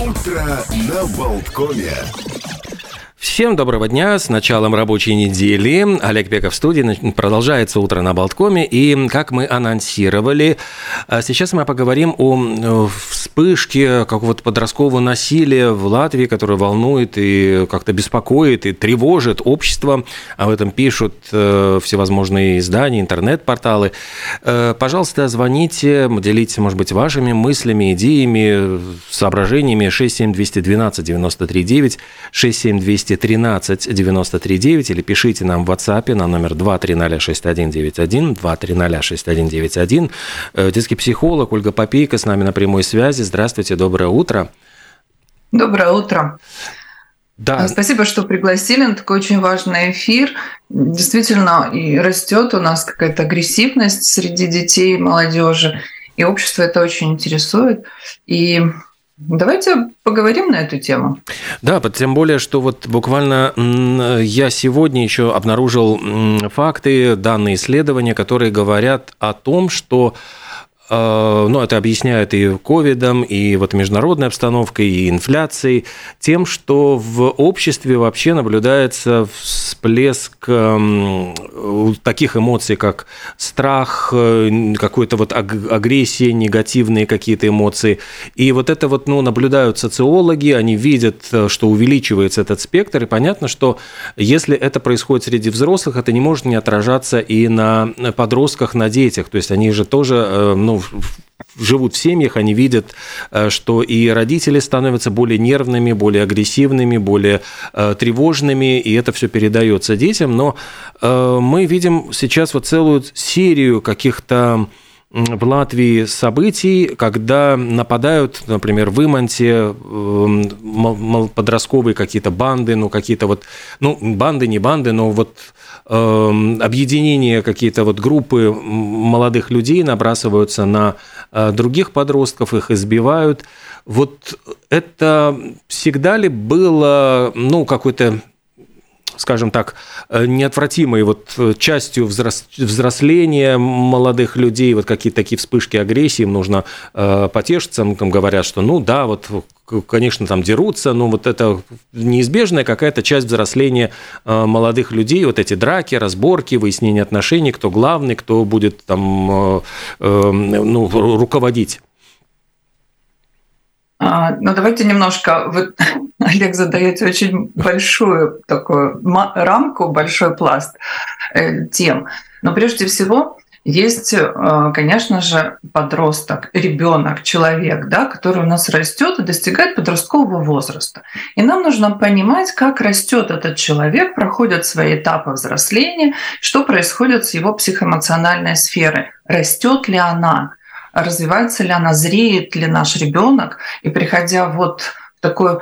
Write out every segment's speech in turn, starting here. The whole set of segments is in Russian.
Утро на Болткоме. Всем доброго дня. С началом рабочей недели. Олег Пеков в студии. Продолжается утро на Болткоме. И, как мы анонсировали, а сейчас мы поговорим о вспышке какого-то подросткового насилия в Латвии, которое волнует и как-то беспокоит и тревожит общество. Об этом пишут э, всевозможные издания, интернет-порталы. Э, пожалуйста, звоните, делитесь, может быть, вашими мыслями, идеями, соображениями 67212 93 9 67200 13 93 9 или пишите нам в WhatsApp на номер 2306191, 2306191. Э, детский психолог Ольга Попейка с нами на прямой связи. Здравствуйте, доброе утро. Доброе утро. Да. А, спасибо, что пригласили на такой очень важный эфир. Действительно, и растет у нас какая-то агрессивность среди детей и молодежи, и общество это очень интересует. И Давайте поговорим на эту тему. Да, тем более, что вот буквально я сегодня еще обнаружил факты, данные исследования, которые говорят о том, что Э, ну, это объясняют и ковидом, и вот международной обстановкой, и инфляцией, тем, что в обществе вообще наблюдается всплеск эм, таких эмоций, как страх, э, какой-то вот агрессия, негативные какие-то эмоции. И вот это вот, ну, наблюдают социологи, они видят, э, что увеличивается этот спектр, и понятно, что если это происходит среди взрослых, это не может не отражаться и на подростках, на детях, то есть они же тоже, ну, живут в семьях, они видят, э, что и родители становятся более нервными, более агрессивными, более э, тревожными, и это все передается детям. Но э, мы видим сейчас вот целую серию каких-то в Латвии событий, когда нападают, например, в Иманте подростковые какие-то банды, ну какие-то вот, ну банды, не банды, но вот Эм, объединения, какие-то вот группы молодых людей набрасываются на э, других подростков, их избивают. Вот это всегда ли было, ну, какой-то скажем так, э, неотвратимой вот э, частью взросления молодых людей, вот какие-то такие вспышки агрессии, им нужно э, потешиться, там говорят, что ну да, вот конечно, там дерутся, но вот это неизбежная какая-то часть взросления молодых людей, вот эти драки, разборки, выяснение отношений, кто главный, кто будет там ну, руководить. А, ну, давайте немножко... Вы, Олег, задаете очень большую такую рамку, большой пласт э, тем. Но прежде всего есть, э, конечно же, подросток, ребенок, человек, да, который у нас растет и достигает подросткового возраста. И нам нужно понимать, как растет этот человек, проходят свои этапы взросления, что происходит с его психоэмоциональной сферой, растет ли она, развивается ли она, зреет ли наш ребенок, и приходя вот такой э,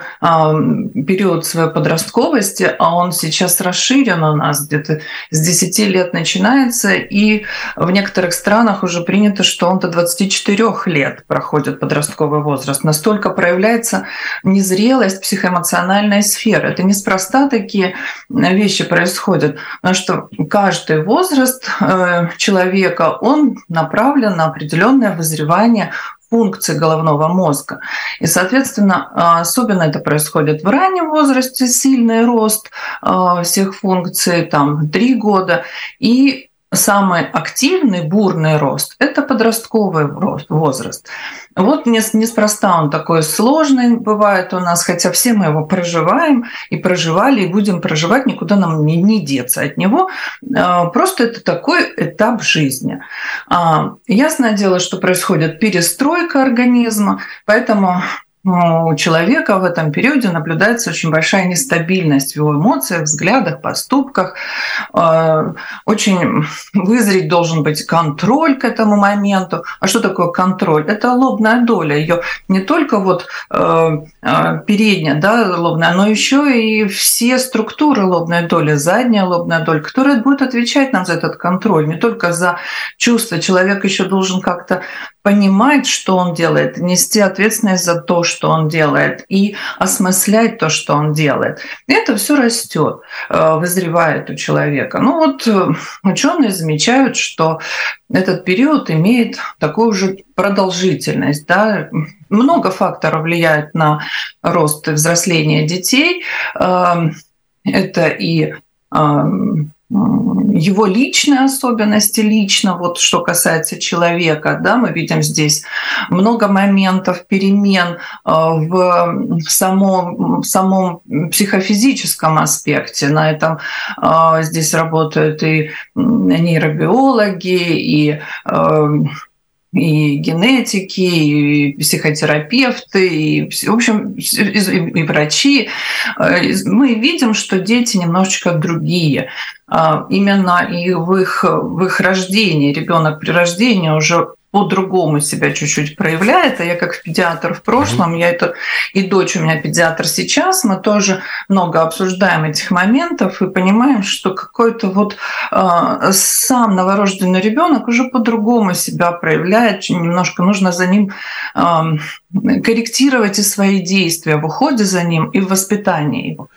период своей подростковости, а он сейчас расширен у нас, где-то с 10 лет начинается, и в некоторых странах уже принято, что он до 24 лет проходит подростковый возраст. Настолько проявляется незрелость психоэмоциональной сферы. Это неспроста такие вещи происходят, потому что каждый возраст э, человека, он направлен на определенное вызревание функций головного мозга. И, соответственно, а, особенно это происходит в раннем возрасте, сильный рост а, всех функций, там, 3 года. И самый активный, бурный рост – это подростковый возраст. Вот неспроста он такой сложный бывает у нас, хотя все мы его проживаем и проживали, и будем проживать, никуда нам не, не деться от него. А, просто это такой этап жизни. А, ясное дело, что происходит перестройка организма, поэтому у человека в этом периоде наблюдается очень большая нестабильность в его эмоциях, взглядах, поступках. Э, очень вызреть должен быть контроль к этому моменту. А что такое контроль? Это лобная доля. Ее не только вот э, э, передняя да, лобная, но еще и все структуры лобной доли, задняя лобная доля, которая будет отвечать нам за этот контроль, не только за чувства. Человек еще должен как-то понимать, что он делает, нести ответственность за то, что он делает, и осмыслять то, что он делает. Это все растет, э, вызревает у человека. Ну вот э, ученые замечают, что этот период имеет такую же продолжительность, да, много факторов влияет на рост и взросление детей. Это и его личные особенности, лично, вот что касается человека, да, мы видим здесь много моментов перемен а, в самом, в самом психофизическом аспекте. На этом а, здесь работают и нейробиологи, и а, и генетики, и психотерапевты, и, в общем, и врачи. Э, мы видим, что дети немножечко другие. А, именно и в их, в их рождении, ребенок при рождении уже по-другому себя чуть-чуть проявляет. А я как педиатр в прошлом, я это и дочь у меня педиатр сейчас, мы тоже много обсуждаем этих моментов и понимаем, что какой-то вот э, сам новорожденный ребенок уже по-другому себя проявляет, немножко нужно за ним э, корректировать и свои действия в уходе за ним и в воспитании его.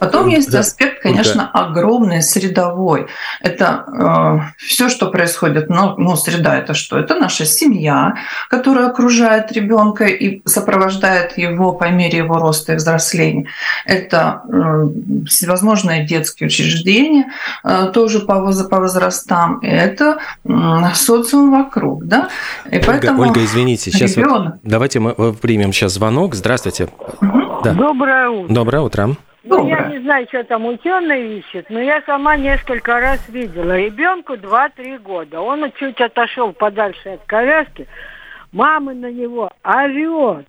Потом есть да. аспект, конечно, да. огромный средовой. Это э, все, что происходит. Ну, ну, среда это что? Это наша семья, которая окружает ребенка и сопровождает его по мере его роста и взросления. Это э, всевозможные детские учреждения, э, тоже по, по возрастам. Это э, социум вокруг, да. И Ольга, поэтому Ольга, извините, сейчас вот, давайте мы примем сейчас звонок. Здравствуйте. Да. Доброе утро. Доброе утро. Ну, я не знаю, что там ученые ищут, но я сама несколько раз видела. Ребенку 2-3 года. Он чуть отошел подальше от коляски. Мама на него орет,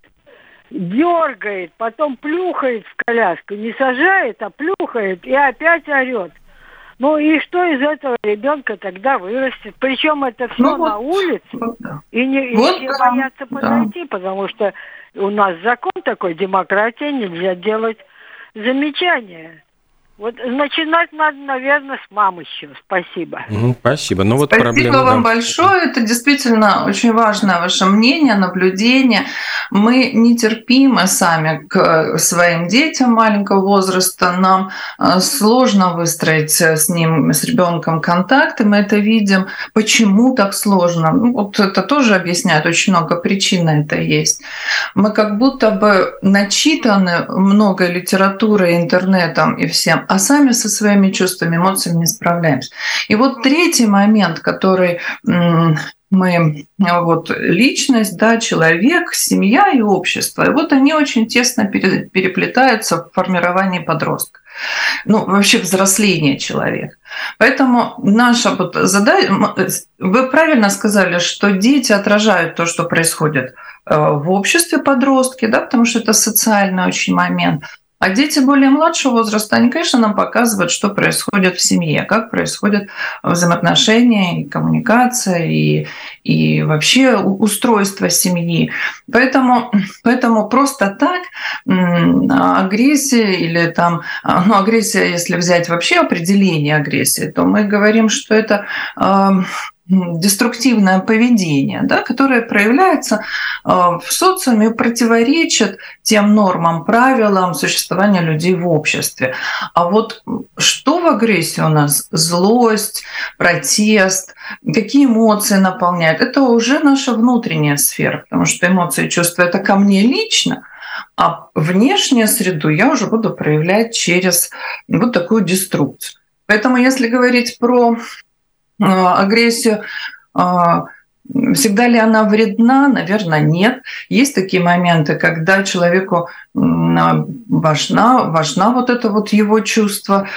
дергает, потом плюхает в коляску. Не сажает, а плюхает и опять орет. Ну и что из этого ребенка тогда вырастет? Причем это все ну, на вот, улице. Вот, И не, вот, и да, боятся подойти, да. потому что у нас закон такой, демократия, нельзя делать замечания. Вот начинать надо, наверное, с мамы еще. Спасибо. спасибо. Ну, вот спасибо проблема, вам да. большое. Это действительно очень важное ваше мнение, наблюдение. Мы нетерпимы сами к своим детям маленького возраста. Нам э, сложно выстроить с ним, с ребенком контакты. Мы это видим. Почему так сложно? Ну, вот это тоже объясняет. Очень много причин на это есть. Мы как будто бы начитаны много литературы, интернетом и всем а сами со своими чувствами, эмоциями не справляемся. И вот третий момент, который мы вот личность, да, человек, семья и общество. И вот они очень тесно переплетаются в формировании подростка. Ну, вообще взросление человека. Поэтому наша вот задача... Вы правильно сказали, что дети отражают то, что происходит э, в обществе подростки, да, потому что это социальный очень момент. А дети более младшего возраста, они, конечно, нам показывают, что происходит в семье, как происходят взаимоотношения, и коммуникация, и, и вообще устройство семьи. Поэтому, поэтому просто так агрессия или там, ну, агрессия, если взять вообще определение агрессии, то мы говорим, что это деструктивное поведение, да, которое проявляется э, в социуме противоречит тем нормам, правилам существования людей в обществе. А вот что в агрессии у нас? Злость, протест, какие эмоции наполняют? Это уже наша внутренняя сфера, потому что эмоции и чувства – это ко мне лично, а внешнюю среду я уже буду проявлять через вот такую деструкцию. Поэтому если говорить про агрессию. А, всегда ли она вредна? Наверное, нет. Есть такие моменты, когда человеку важна, важна вот это вот его чувство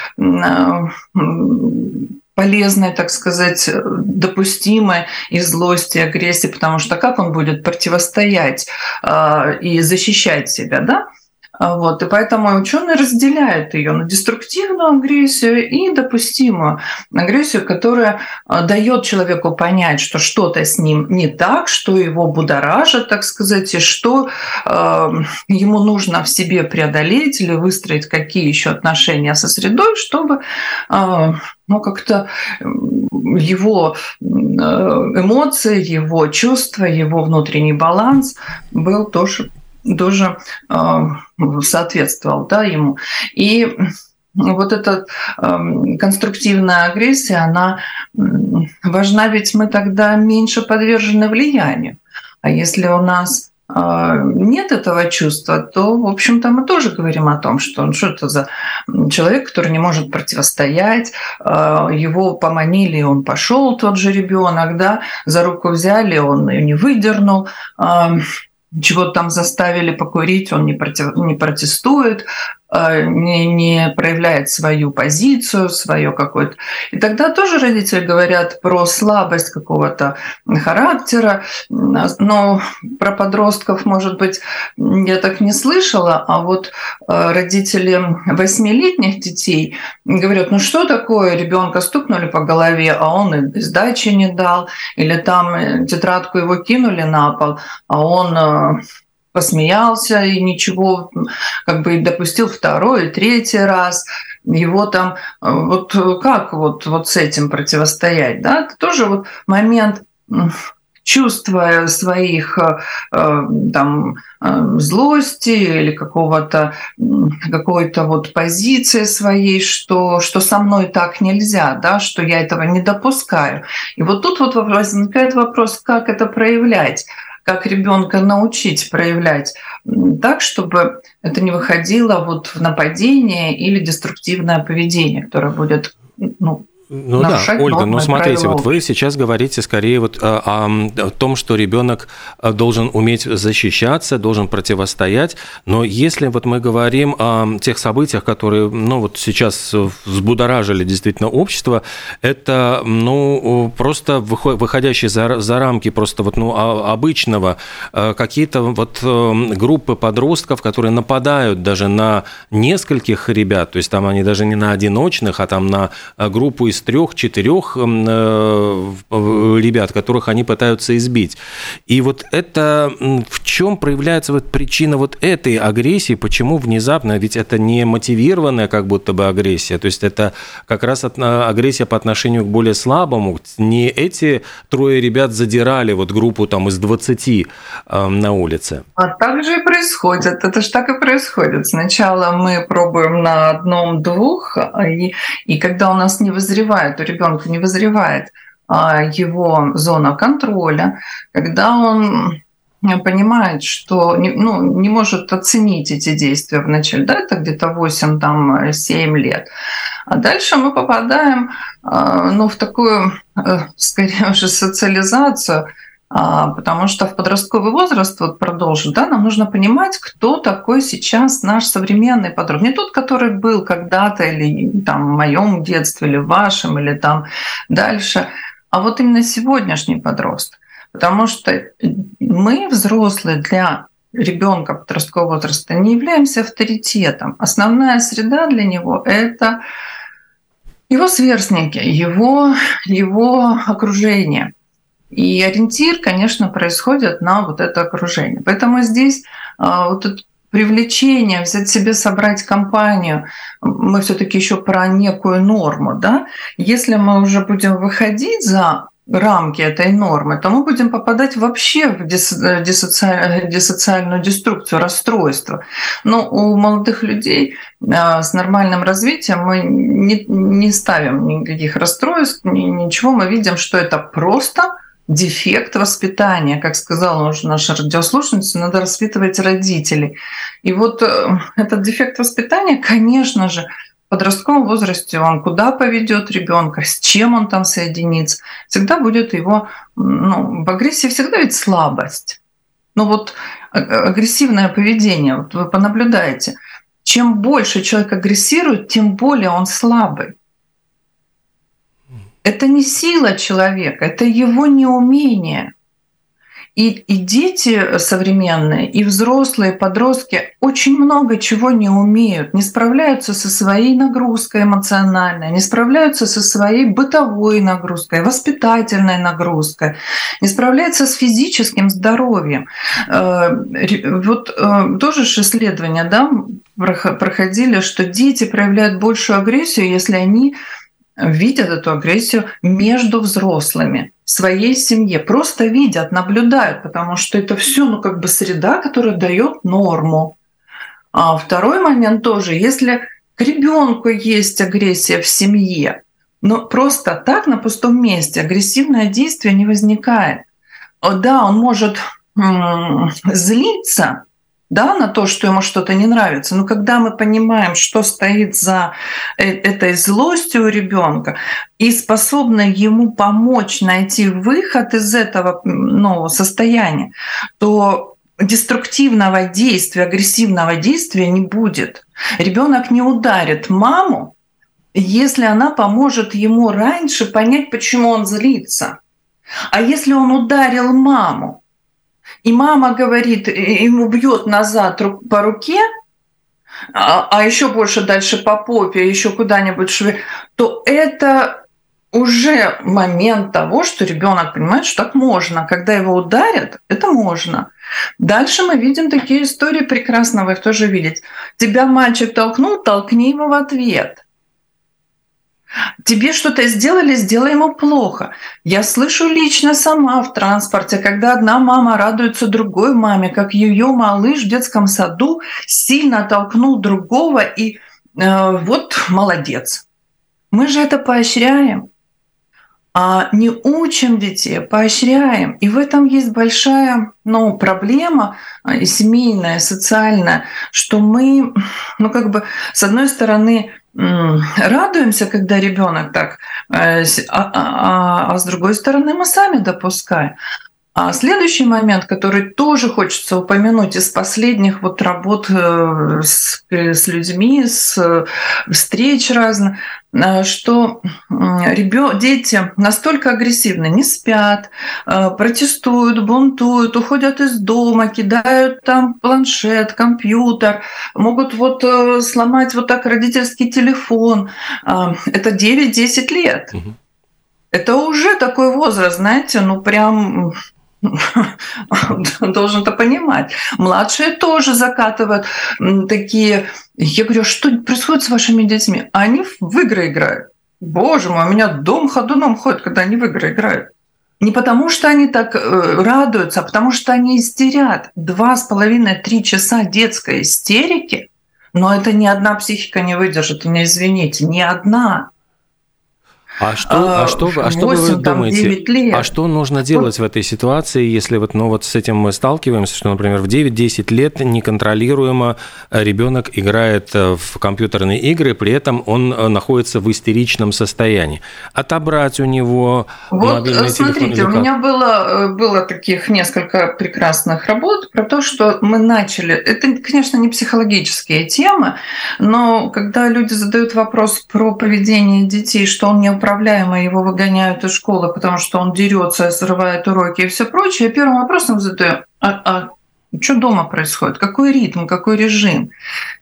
полезное, так сказать, допустимое и злости, и агрессии, потому что как он будет противостоять и защищать себя, да? А, вот, и поэтому ученые разделяют ее на деструктивную агрессию и допустимую агрессию, которая а, дает человеку понять, что что-то с ним не так, что его будоражит, так сказать, и что э, ему нужно в себе преодолеть или выстроить какие еще отношения со средой, чтобы э, ну, как-то его эмоции, его чувства, его внутренний баланс был тоже тоже э, соответствовал да, ему. И вот эта э, конструктивная агрессия, она важна, ведь мы тогда меньше подвержены влиянию. А если у нас нет этого чувства, то, в общем-то, мы тоже говорим о том, что он что это за человек, который не может противостоять, его поманили, он пошел, тот же ребенок, да, за руку взяли, он ее не выдернул, чего-то там заставили покурить, он не, против, не протестует, не, не проявляет свою позицию, свое какое-то. И тогда тоже родители говорят про слабость какого-то характера. Но про подростков, может быть, я так не слышала, а вот э, родители восьмилетних детей говорят, ну что такое, ребенка стукнули по голове, а он и сдачи не дал, или там э, тетрадку его кинули на пол, а он посмеялся и ничего, как бы допустил второй, третий раз. Его там, вот как вот, вот с этим противостоять, да? Это тоже вот момент чувства своих э, там э, злости или какого-то какой-то вот позиции своей, что что со мной так нельзя, да, что я этого не допускаю. И вот тут вот возникает вопрос, как это проявлять как ребенка научить проявлять так, чтобы это не выходило вот в нападение или деструктивное поведение, которое будет ну, ну да, Ольга, ну смотрите, вот вы сейчас говорите скорее вот о, о том, что ребенок э, должен уметь защищаться, должен противостоять, но если вот мы говорим о тех событиях, которые, ну вот сейчас взбудоражили действительно общество, это, ну, просто выходящие за, за рамки просто вот, ну, обычного, э, какие-то вот э, группы подростков, которые нападают даже на нескольких ребят, то есть там они даже не на одиночных, а там на группу из трех-четырех э, ребят, которых они пытаются избить. И вот это в чем проявляется вот причина вот этой агрессии, почему внезапно, ведь это не мотивированная как будто бы агрессия, то есть это как раз агрессия по отношению к более слабому. Не эти трое ребят задирали вот группу там из 20 э, на улице. А так же и происходит. Это же так и происходит. Сначала мы пробуем на одном-двух, и, и когда у нас не вызревает вызревает, у ребенка не вызревает а, его зона контроля, когда он понимает, что ну, не может оценить эти действия вначале, да, это где-то 8-7 лет. А дальше мы попадаем а, ну, в такую, э, скорее уже, социализацию, потому что в подростковый возраст, вот продолжу, да, нам нужно понимать, кто такой сейчас наш современный подросток. Не тот, который был когда-то или там в моем детстве, или в вашем, или там дальше, а вот именно сегодняшний подросток. Потому что мы, взрослые, для ребенка подросткового возраста не являемся авторитетом. Основная среда для него – это его сверстники, его, его окружение – и ориентир, конечно, происходит на вот это окружение. Поэтому здесь а, вот это привлечение, взять себе, собрать компанию, мы все-таки еще про некую норму, да? Если мы уже будем выходить за рамки этой нормы, то мы будем попадать вообще в диссоциальную, диссоциальную деструкцию, расстройство. Но у молодых людей а, с нормальным развитием мы не ставим никаких расстройств, ничего, мы видим, что это просто дефект воспитания, как сказала уже наша радиослушательница, надо воспитывать родителей. И вот э, этот дефект воспитания, конечно же, в подростковом возрасте он куда поведет ребенка, с чем он там соединится, всегда будет его, ну, в агрессии всегда ведь слабость. Ну вот э, агрессивное поведение, вот вы понаблюдаете, чем больше человек агрессирует, тем более он слабый. Это не сила человека, это его неумение. И, и дети современные, и взрослые, подростки очень много чего не умеют, не справляются со своей нагрузкой эмоциональной, не справляются со своей бытовой нагрузкой, воспитательной нагрузкой, не справляются с физическим здоровьем. Э, вот э, тоже же исследования да, проходили, что дети проявляют большую агрессию, если они видят эту агрессию между взрослыми, своей семье. Просто видят, наблюдают, потому что это все ну, как бы среда, которая дает норму. А второй момент тоже, если к ребенку есть агрессия в семье, но просто так на пустом месте агрессивное действие не возникает. Да, он может злиться, да, на то, что ему что-то не нравится. Но когда мы понимаем, что стоит за э, этой злостью у ребенка и способны ему помочь найти выход из этого ну, состояния, то деструктивного действия, агрессивного действия не будет. Ребенок не ударит маму, если она поможет ему раньше понять, почему он злится. А если он ударил маму, и мама говорит, ему бьет назад по руке, а, а еще больше дальше по попе, еще куда-нибудь, то это уже момент того, что ребенок понимает, что так можно. Когда его ударят, это можно. Дальше мы видим такие истории прекрасно, вы их тоже видите. Тебя мальчик толкнул, толкни его в ответ. Тебе что-то сделали, сделай ему плохо. Я слышу лично сама в транспорте, когда одна мама радуется другой маме, как ее малыш в детском саду сильно толкнул другого, и э, вот молодец. Мы же это поощряем, а не учим детей, поощряем. И в этом есть большая ну, проблема э, семейная, социальная, что мы, ну как бы, с одной стороны, радуемся, когда ребенок так, э, а, а, а, а с другой стороны мы сами допускаем. А следующий момент, который тоже хочется упомянуть из последних вот работ э, с, с людьми, с встреч разных, э, что ребё... дети настолько агрессивны, не спят, э, протестуют, бунтуют, уходят из дома, кидают там планшет, компьютер, могут вот сломать вот так родительский телефон. Это 9-10 лет. Угу. Это уже такой возраст, знаете, ну прям должен это понимать. Младшие тоже закатывают такие... Я говорю, что происходит с вашими детьми? Они в игры играют. Боже мой, у меня дом ходуном ходит, когда они в игры играют. Не потому, что они так э, радуются, а потому что они истерят. Два с половиной-три часа детской истерики, но это ни одна психика не выдержит, не извините, ни одна. А что, а что, 8, а что вы думаете? Лет. А что нужно делать вот. в этой ситуации, если вот, ну, вот с этим мы сталкиваемся, что, например, в 9-10 лет неконтролируемо ребенок играет э, в компьютерные игры, при этом он э, находится в истеричном состоянии. Отобрать у него вот, мобильный смотрите, телефон? у меня было, э, было таких несколько прекрасных работ про то, что мы начали... Это, конечно, не психологические темы, но когда люди задают вопрос про поведение детей, что он не управляет неуправляемый, его выгоняют из школы, потому что он дерется, срывает уроки и все прочее, я первым вопросом задаю, а, а что дома происходит, какой ритм, какой режим.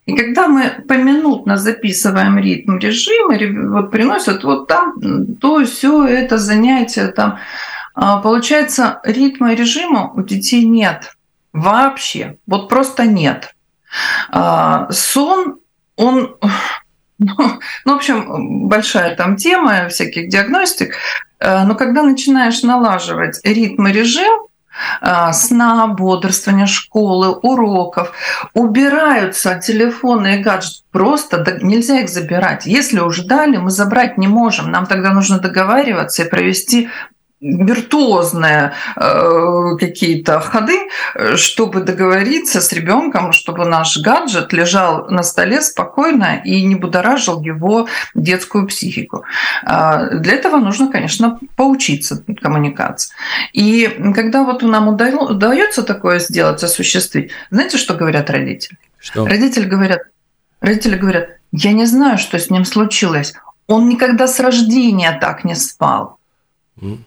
И когда мы поминутно записываем ритм, режим, вот приносят вот там то, все это занятие, там, а, получается, ритма и режима у детей нет вообще, вот просто нет. А, сон, он ну, ну, в общем, большая там тема всяких диагностик. Э, но когда начинаешь налаживать ритм и режим, э, сна, бодрствования, школы, уроков, убираются телефоны и гаджеты. Просто нельзя их забирать. Если уже дали, мы забрать не можем. Нам тогда нужно договариваться и провести виртуозные э, какие-то ходы, чтобы договориться с ребенком, чтобы наш гаджет лежал на столе спокойно и не будоражил его детскую психику. Э, для этого нужно, конечно, поучиться коммуникации. И когда вот нам удается такое сделать, осуществить, знаете, что говорят родители? Что? Родители говорят, родители говорят, я не знаю, что с ним случилось. Он никогда с рождения так не спал.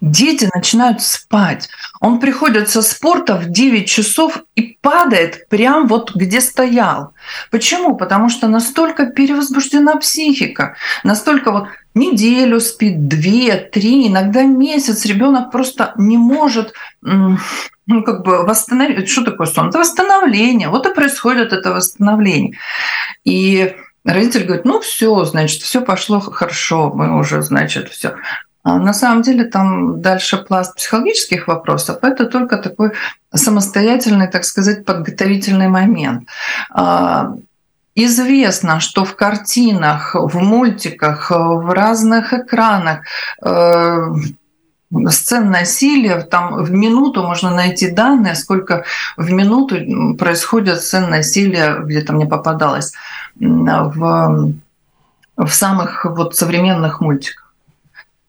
Дети начинают спать. Он приходит со спорта в 9 часов и падает прям вот где стоял. Почему? Потому что настолько перевозбуждена психика, настолько вот неделю спит, две, три, иногда месяц ребенок просто не может ну, как бы восстановить. Что такое сон? Это восстановление. Вот и происходит это восстановление. И родитель говорит, ну все, значит, все пошло хорошо, мы уже, значит, все. А на самом деле там дальше пласт психологических вопросов. Это только такой самостоятельный, так сказать, подготовительный момент. А, известно, что в картинах, в мультиках, в разных экранах э, сцен насилия, там в минуту можно найти данные, сколько в минуту происходит сцен насилия, где-то мне попадалось, в, в самых вот современных мультиках.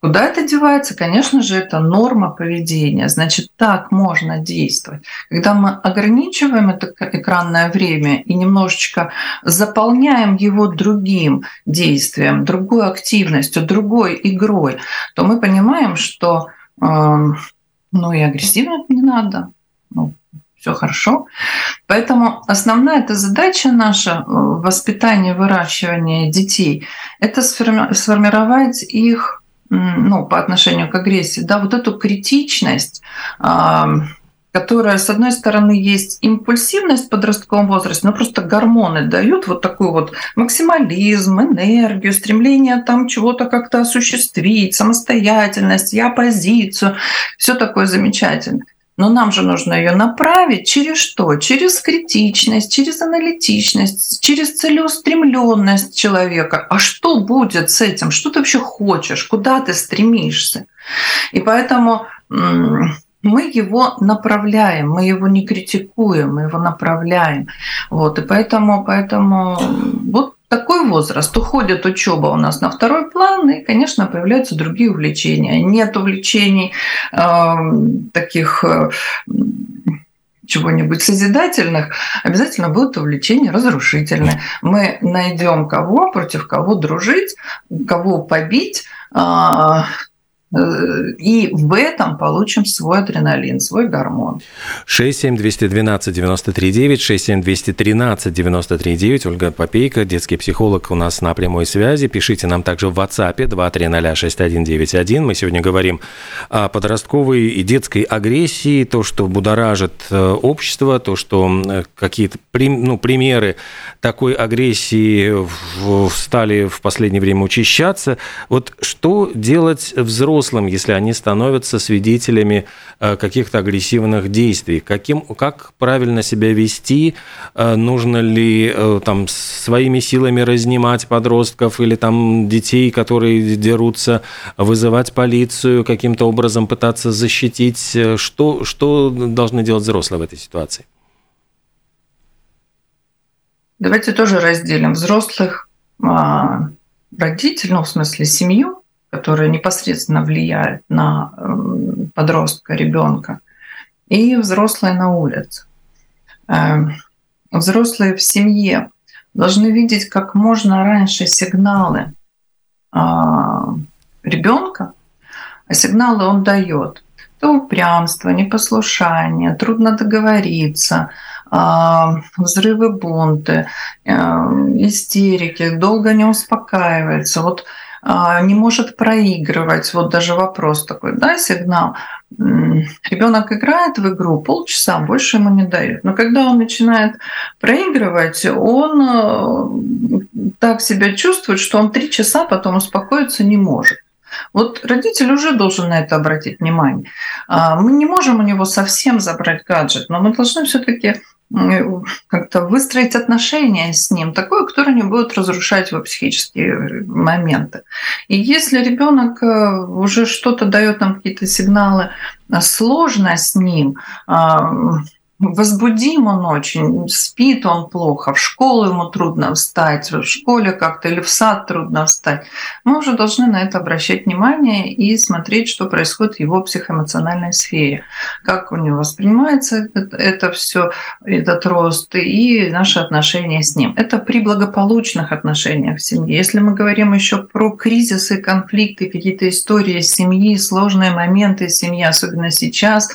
Куда это девается? Конечно же, это норма поведения. Значит, так можно действовать. Когда мы ограничиваем это экранное время и немножечко заполняем его другим действием, другой активностью, другой игрой, то мы понимаем, что э, ну и агрессивно не надо. Ну, все хорошо. Поэтому основная эта задача наша э, воспитание, выращивание детей – это сформировать их ну, по отношению к агрессии, да, вот эту критичность, которая, с одной стороны, есть импульсивность в подростковом возрасте, но просто гормоны дают вот такой вот максимализм, энергию, стремление там чего-то как-то осуществить, самостоятельность, я позицию, все такое замечательное. Но нам же нужно ее направить через что? Через критичность, через аналитичность, через целеустремленность человека. А что будет с этим? Что ты вообще хочешь? Куда ты стремишься? И поэтому мы его направляем, мы его не критикуем, мы его направляем. Вот, и поэтому, поэтому вот такой возраст, уходит учеба у нас на второй план, и, конечно, появляются другие увлечения. Нет увлечений э, таких э, чего-нибудь созидательных, обязательно будут увлечения разрушительные. Мы найдем кого, против кого дружить, кого побить, а, и в этом получим свой адреналин, свой гормон. 67212 93 67213 93 Ольга Попейка, детский психолог у нас на прямой связи. Пишите нам также в WhatsApp 2306191. Мы сегодня говорим о подростковой и детской агрессии, то, что будоражит э, общество, то, что э, какие-то ну, примеры такой агрессии стали в последнее время учащаться. Вот что делать взрослым взрослым, если они становятся свидетелями э, каких-то агрессивных действий? Каким, как правильно себя вести? Э, нужно ли э, там своими силами разнимать подростков или там детей, которые дерутся, вызывать полицию, каким-то образом пытаться защитить? Что, что должны делать взрослые в этой ситуации? Давайте тоже разделим взрослых а, родителей, ну, в смысле, семью которая непосредственно влияет на эм, подростка, ребенка, и взрослые на улице. Эм, взрослые в семье должны видеть как можно раньше сигналы а, ребенка, а сигналы он дает. То упрямство, непослушание, трудно договориться, а, взрывы бунты, эм, истерики, долго не успокаивается. Вот не может проигрывать. Вот даже вопрос такой, да, сигнал. Ребенок играет в игру полчаса, больше ему не дают. Но когда он начинает проигрывать, он э, так себя чувствует, что он три часа потом успокоиться не может. Вот родитель уже должен на это обратить внимание. А, мы не можем у него совсем забрать гаджет, но мы должны все-таки как-то выстроить отношения с ним, такое, которое не будет разрушать его психические моменты. И если ребенок э, уже что-то дает нам какие-то сигналы э, сложно с ним, возбудим он очень, спит он плохо, в школу ему трудно встать, в школе как-то или в сад трудно встать. Мы уже должны на это обращать внимание и смотреть, что происходит в его психоэмоциональной сфере, как у него воспринимается это, все, этот рост и наши отношения с ним. Это при благополучных отношениях в семье. Если мы говорим еще про кризисы, конфликты, какие-то истории семьи, сложные моменты семьи, особенно сейчас,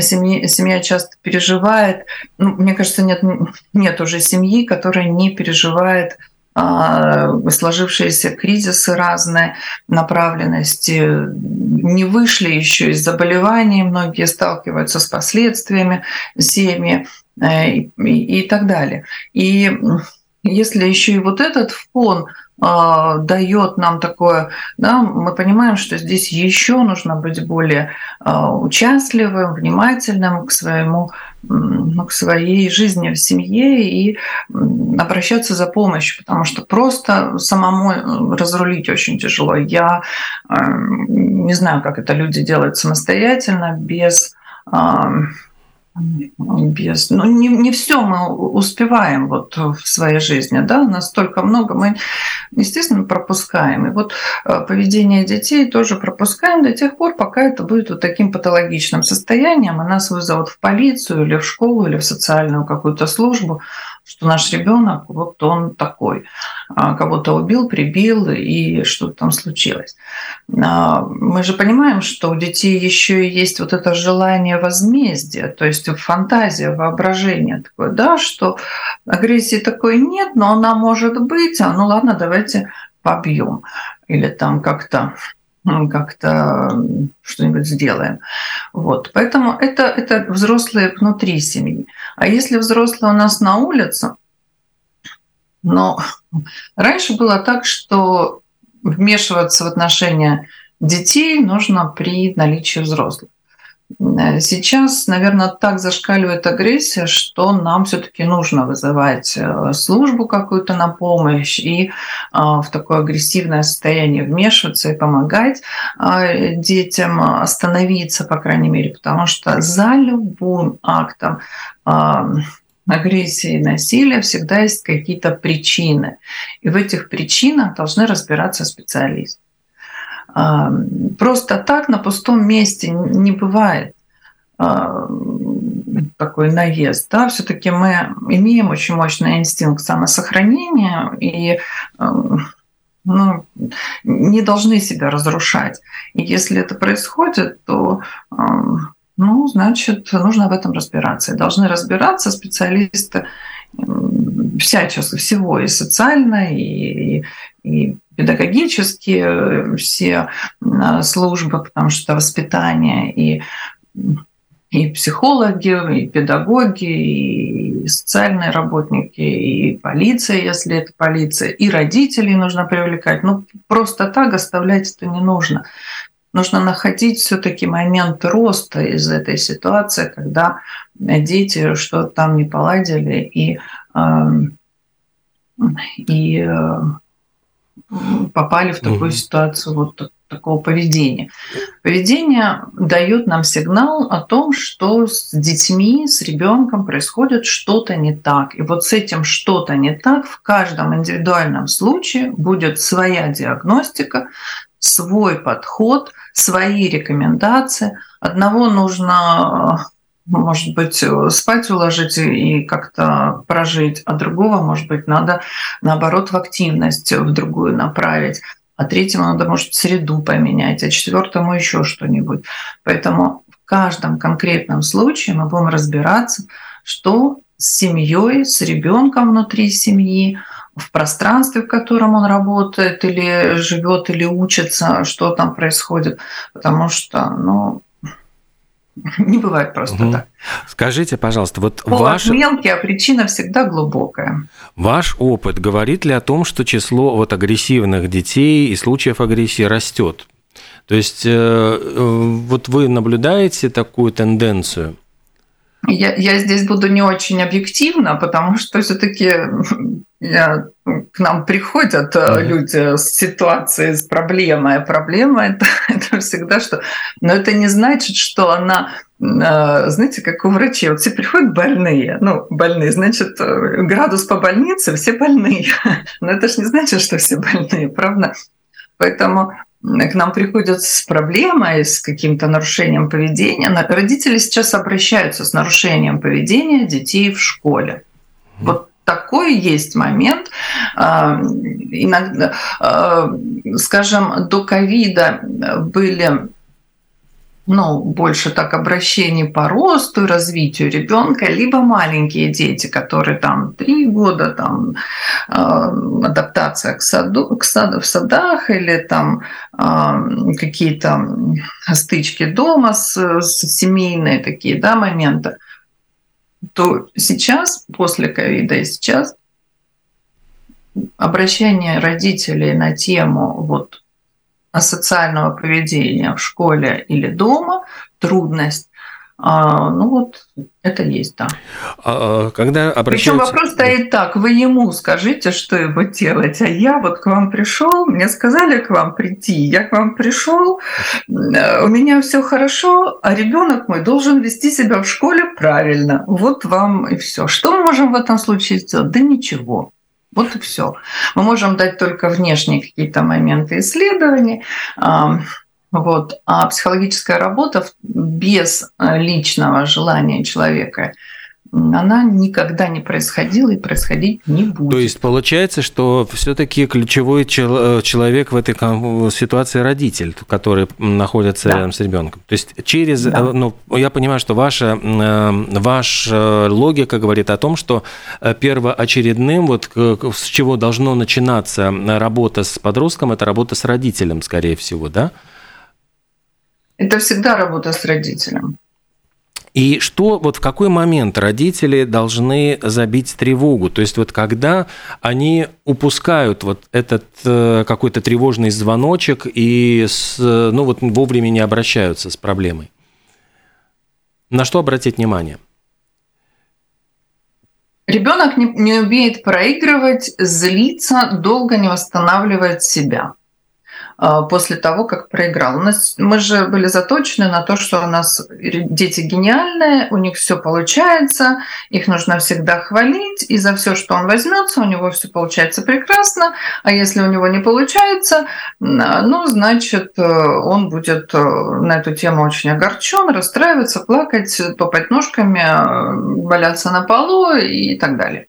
семья, семья часто переживает. Ну, мне кажется, нет, нет уже семьи, которая не переживает а, сложившиеся кризисы разные направленности, не вышли еще из заболеваний, многие сталкиваются с последствиями семьи э, и, и, и так далее. И если еще и вот этот фон дает нам такое, да, мы понимаем, что здесь еще нужно быть более а, участливым, внимательным к своему к своей жизни в семье и обращаться за помощью, потому что просто самому разрулить очень тяжело. Я не знаю, как это люди делают самостоятельно, без без, ну, не, не все мы успеваем вот в своей жизни, да, настолько много мы, естественно, пропускаем. И вот э, поведение детей тоже пропускаем до тех пор, пока это будет вот таким патологичным состоянием, и нас вызовут в полицию или в школу, или в социальную какую-то службу, что наш ребенок вот он такой, а, кого-то убил, прибил и что-то там случилось. А, мы же понимаем, что у детей еще есть вот это желание возмездия, то есть фантазия, воображение такое, да, что агрессии такой нет, но она может быть, а ну ладно, давайте побьем или там как-то как-то что-нибудь сделаем. Вот. Поэтому это, это взрослые внутри семьи. А если взрослые у нас на улице, но раньше было так, что вмешиваться в отношения детей нужно при наличии взрослых. Э, сейчас, наверное, так зашкаливает агрессия, что нам все-таки нужно вызывать э, службу какую-то на помощь и а, в такое агрессивное состояние вмешиваться и помогать детям остановиться, по крайней мере, потому что за любым актом агрессии и насилия всегда есть какие-то причины. И в этих причинах должны разбираться специалисты. Просто так на пустом месте не бывает такой наезд. Да? Все-таки мы имеем очень мощный инстинкт самосохранения и ну, не должны себя разрушать. И если это происходит, то ну, значит, нужно в этом разбираться. И должны разбираться специалисты всячески всего, и социально, и, и педагогические э, все э, службы, потому что воспитание и и психологи, и педагоги, и социальные работники, и полиция, если это полиция, и родителей нужно привлекать. Ну, просто так оставлять это не нужно. Нужно находить все-таки момент роста из этой ситуации, когда дети что-то там не поладили и, эм, и э, попали в такую ситуацию вот такого поведения. Поведение дает нам сигнал о том, что с детьми, с ребенком происходит что-то не так. И вот с этим что-то не так в каждом индивидуальном случае будет своя диагностика, свой подход, свои рекомендации. Одного нужно может быть, спать уложить и как-то прожить, а другого, может быть, надо, наоборот, в активность в другую направить, а третьему надо, может, среду поменять, а четвертому еще что-нибудь. Поэтому в каждом конкретном случае мы будем разбираться, что с семьей, с ребенком внутри семьи, в пространстве, в котором он работает или живет, или учится, что там происходит. Потому что, ну, Не бывает просто угу. так. Скажите, пожалуйста, вот Повод ваш... мелкий, а причина всегда глубокая. Ваш опыт говорит ли о том, что число вот агрессивных детей и случаев агрессии растет? То есть э, э, вот вы наблюдаете такую тенденцию? Я, я здесь буду не очень объективна, потому что все-таки к нам приходят mm-hmm. люди с ситуацией, с проблемой. А проблема это, это всегда что. Но это не значит, что она э, знаете, как у врачей, вот все приходят больные, ну, больные, значит, э, градус по больнице, все больные. Но это же не значит, что все больные, правда? Поэтому к нам приходят с проблемой, с каким-то нарушением поведения. Родители сейчас обращаются с нарушением поведения детей в школе. Вот такой есть момент. А, иногда, а, скажем, до ковида были ну, больше так обращений по росту и развитию ребенка, либо маленькие дети, которые там три года, там э, адаптация к саду, к саду, в садах или там э, какие-то стычки дома с, с семейные такие, да, моменты, то сейчас, после ковида и сейчас, обращение родителей на тему вот асоциального поведения в школе или дома, трудность, А, ну вот это есть, да. А, когда обращаются... Причем вопрос стоит так: вы ему скажите, что его делать, а я вот к вам пришел, мне сказали к вам прийти, я к вам пришел, у меня все хорошо, а ребенок мой должен вести себя в школе правильно. Вот вам и все. Что мы можем в этом случае сделать? Да ничего. Вот и все. Мы можем дать только внешние какие-то моменты исследований. Вот. А психологическая работа без э, личного желания человека она никогда не происходила и происходить не будет. То есть получается, что все-таки ключевой э, человек в этой ситуации родитель, который находится да. рядом с ребенком. То есть через, да. Э, ну, я понимаю, что ваша, ваша логика говорит о том, что первоочередным, вот с чего должно начинаться работа с подростком, это работа с родителем, скорее всего, да? Это всегда работа с родителем. И что, вот в какой момент родители должны забить тревогу? То есть вот когда они упускают вот этот э, какой-то тревожный звоночек и с, ну вот вовремя не обращаются с проблемой? На что обратить внимание? Ребенок не, не умеет проигрывать, злиться, долго не восстанавливает себя. А, после того, как проиграл. У нас, мы же были заточены на то, что у нас дети гениальные, у них все получается, их нужно всегда хвалить, и за все, что он возьмется, у него все получается прекрасно, а если у него не получается, ну, значит, э, он будет э, на эту тему очень огорчен, расстраиваться, плакать, топать ножками, э, валяться на полу и так далее.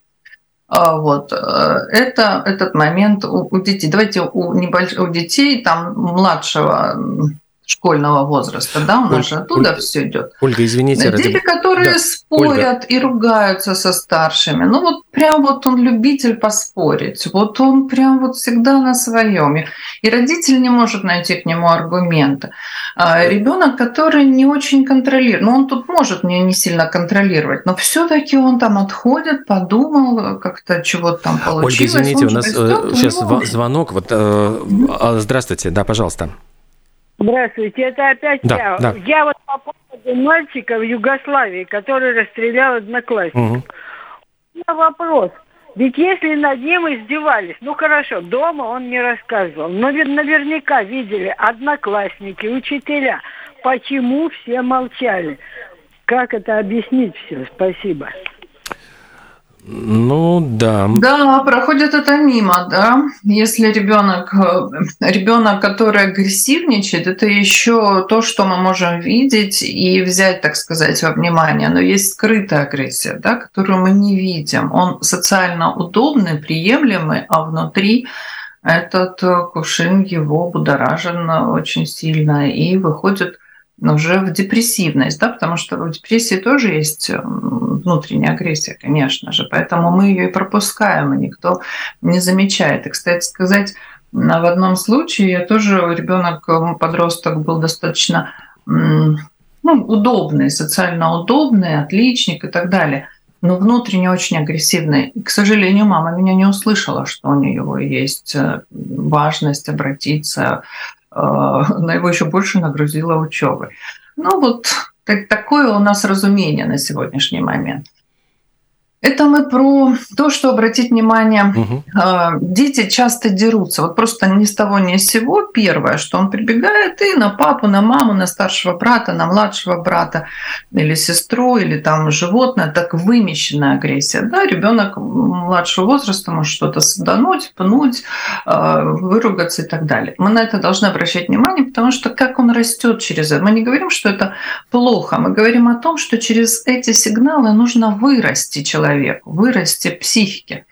А, вот. Э, это этот момент у, детей. Давайте у, небольш... у детей там младшего школьного возраста, да, у нас Оль, же оттуда Оль, все идет. Ольга, извините. Дети, ради... которые да. спорят Ольга. и ругаются со старшими, ну вот прям вот он любитель поспорить, вот он прям вот всегда на своем, и родитель не может найти к нему аргументы. А ребенок, который не очень контролирует, ну он тут может не, не сильно контролировать, но все-таки он там отходит, подумал, как-то чего-то там получилось. Ольга, извините, у нас э, сейчас звонок. Вот, э, а, здравствуйте, да, пожалуйста. Здравствуйте, это опять да, я. Да. Я вот по поводу мальчика в Югославии, который расстрелял одноклассников. Угу. У меня вопрос. Ведь если над ним издевались, ну хорошо, дома он не рассказывал, но ведь наверняка видели одноклассники, учителя. Почему все молчали? Как это объяснить все? Спасибо. Ну да. Да, проходит это мимо, да. Если ребенок, э, ребенок, который агрессивничает, это еще то, что мы можем видеть и взять, так сказать, во внимание. Но есть скрытая агрессия, да, которую мы не видим. Он социально удобный, приемлемый, а внутри этот кувшин его будоражен очень сильно и выходит уже в депрессивность, да, потому что в депрессии тоже есть э, внутренняя агрессия, конечно же, поэтому мы ее и пропускаем, и никто не замечает. И, кстати сказать, в одном случае я тоже ребенок, подросток был достаточно ну, удобный, социально удобный, отличник и так далее, но внутренне очень агрессивный. К сожалению, мама меня не услышала, что у нее есть э, важность обратиться она его еще больше нагрузила учебой. Ну вот такое у нас разумение на сегодняшний момент. Это мы про то, что обратить внимание. Угу. Дети часто дерутся. Вот просто ни с того ни с сего. Первое, что он прибегает и на папу, на маму, на старшего брата, на младшего брата или сестру, или там животное. Так вымещенная агрессия. Да, ребенок младшего возраста может что-то садануть, пнуть, а, выругаться и так далее. Мы на это должны обращать внимание, потому что как он растет через это. Мы не говорим, что это плохо. Мы говорим о том, что через эти сигналы нужно вырасти человека человеку, вырасти психике.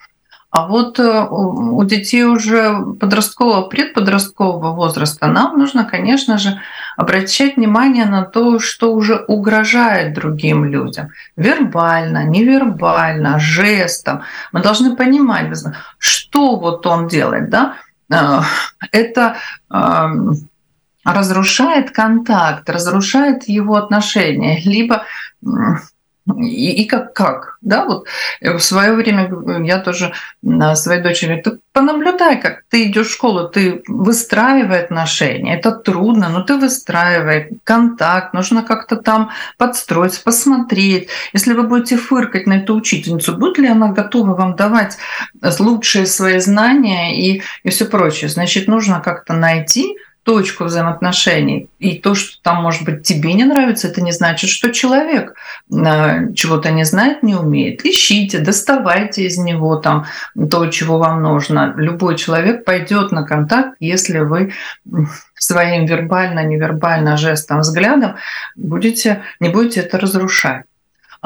А вот э, у детей уже подросткового, предподросткового возраста нам нужно, конечно же, обращать внимание на то, что уже угрожает другим людям. Вербально, невербально, жестом. Мы должны понимать, что вот он делает. Да? Э, это эм, разрушает контакт, разрушает его отношения, либо и, и как, как, да, вот в свое время я тоже своей дочери ты понаблюдай, как ты идешь в школу, ты выстраивай отношения, это трудно, но ты выстраивай контакт, нужно как-то там подстроиться, посмотреть. Если вы будете фыркать на эту учительницу, будет ли она готова вам давать лучшие свои знания и, и все прочее? Значит, нужно как-то найти точку взаимоотношений. И то, что там, может быть, тебе не нравится, это не значит, что человек а, чего-то не знает, не умеет. Ищите, доставайте из него там то, чего вам нужно. Любой человек пойдет на контакт, если вы своим вербально, невербально жестом, взглядом будете, не будете это разрушать.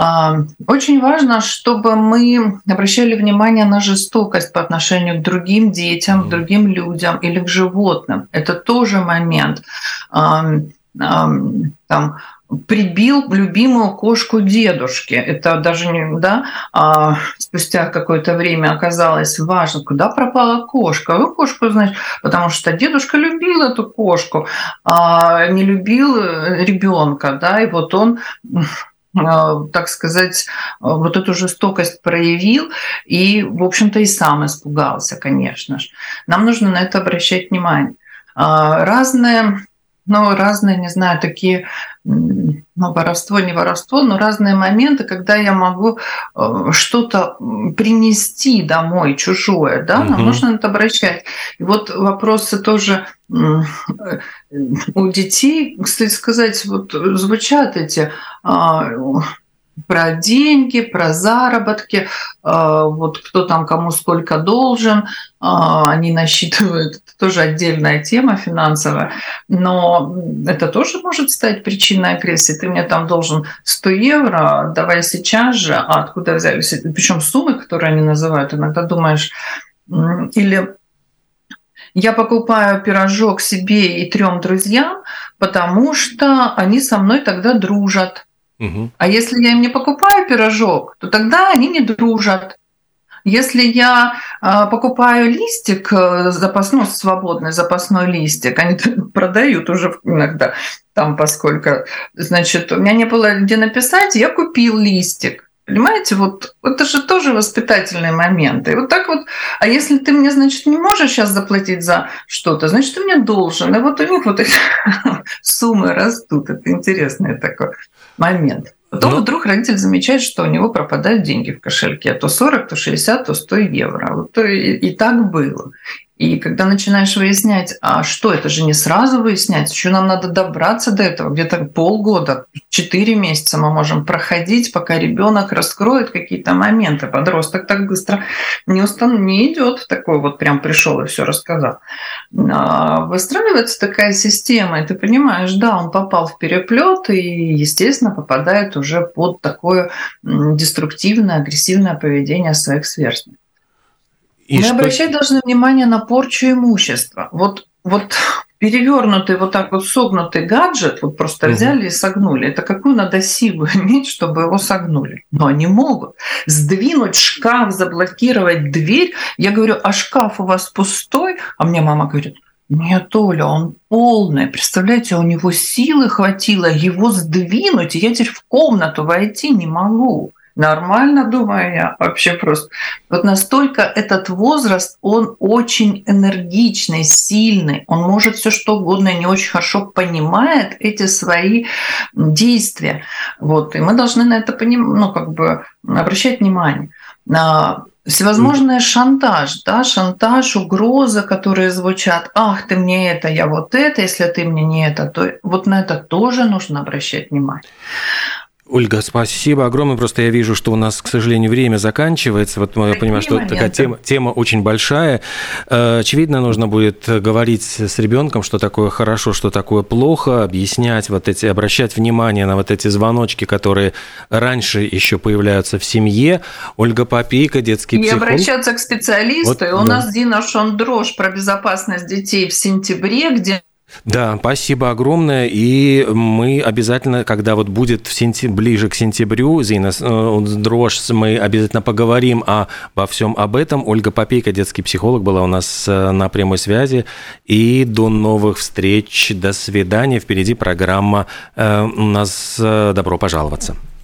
А, очень важно, чтобы мы обращали внимание на жестокость по отношению к другим детям, к другим людям или к животным. Это тоже момент. Там, прибил любимую кошку дедушки. Это даже не, да, а спустя какое-то время оказалось важно, куда пропала кошка. Ну, кошку, значит, потому что дедушка любил эту кошку, а не любил ребенка, да, и вот он а, так сказать, вот эту жестокость проявил и, в общем-то, и сам испугался, конечно же. Нам нужно на это обращать внимание. А, разные ну, разные, не знаю, такие, ну, воровство, не воровство, но разные моменты, когда я могу э, что-то принести домой чужое, да, угу. нам нужно это обращать. И вот вопросы тоже у детей, кстати сказать, вот звучат эти а, про деньги, про заработки, а, вот кто там кому сколько должен, а, они насчитывают, это тоже отдельная тема финансовая, но это тоже может стать причиной агрессии. Ты мне там должен 100 евро, давай сейчас же, а откуда взялись? Причем суммы, которые они называют, иногда думаешь, или я покупаю пирожок себе и трем друзьям, потому что они со мной тогда дружат. Угу. А если я им не покупаю пирожок, то тогда они не дружат. Если я э, покупаю листик э, запасной, свободный запасной листик, они продают уже иногда там, поскольку, значит, у меня не было где написать, я купил листик. Понимаете, вот это же тоже воспитательные моменты. И вот так вот, а если ты мне, значит, не можешь сейчас заплатить за что-то, значит, ты мне должен. И вот у них вот эти суммы растут. Это интересный такой момент. Потом Но... Ну. вдруг родитель замечает, что у него пропадают деньги в кошельке. То 40, то 60, то 100 евро. Вот и, и так было. И когда начинаешь выяснять, а что, это же не сразу выяснять, еще нам надо добраться до этого, где-то полгода, четыре месяца мы можем проходить, пока ребенок раскроет какие-то моменты. Подросток так быстро не, устан... не идет такой вот прям пришел и все рассказал. А выстраивается такая система, и ты понимаешь, да, он попал в переплет и, естественно, попадает уже под такое деструктивное, агрессивное поведение своих сверстников. И Мы что... обращать должны внимание на порчу имущества. Вот, вот перевернутый, вот так вот согнутый гаджет, вот просто угу. взяли и согнули. Это какую надо силу иметь, чтобы его согнули? Но они могут. Сдвинуть шкаф, заблокировать дверь. Я говорю, а шкаф у вас пустой? А мне мама говорит, нет, Оля, он полный. Представляете, у него силы хватило его сдвинуть, и я теперь в комнату войти не могу. Нормально, думаю я, вообще просто. Вот настолько этот возраст, он очень энергичный, сильный, он может все что угодно и не очень хорошо понимает эти свои действия. Вот, и мы должны на это поним... ну, как бы обращать внимание. Всевозможный шантаж, да, шантаж, угрозы, которые звучат, ах, ты мне это, я вот это, если ты мне не это, то вот на это тоже нужно обращать внимание. Ольга, спасибо огромное. Просто я вижу, что у нас, к сожалению, время заканчивается. Вот я понимаю, что моменты? такая тема, тема очень большая. Э, очевидно, нужно будет говорить с ребенком, что такое хорошо, что такое плохо, объяснять вот эти, обращать внимание на вот эти звоночки, которые раньше еще появляются в семье. Ольга Попейка, детский и психолог. И обращаться к специалисту. Вот, и у да. нас Дина Шондрош про безопасность детей в сентябре, где да, спасибо огромное. И мы обязательно, когда вот будет в сентя... ближе к сентябрю, Зина э, Дрожь, мы обязательно поговорим обо всем об этом. Ольга Попейка, детский психолог, была у нас э, на прямой связи. И до новых встреч, до свидания. Впереди программа э, у нас «Добро пожаловаться».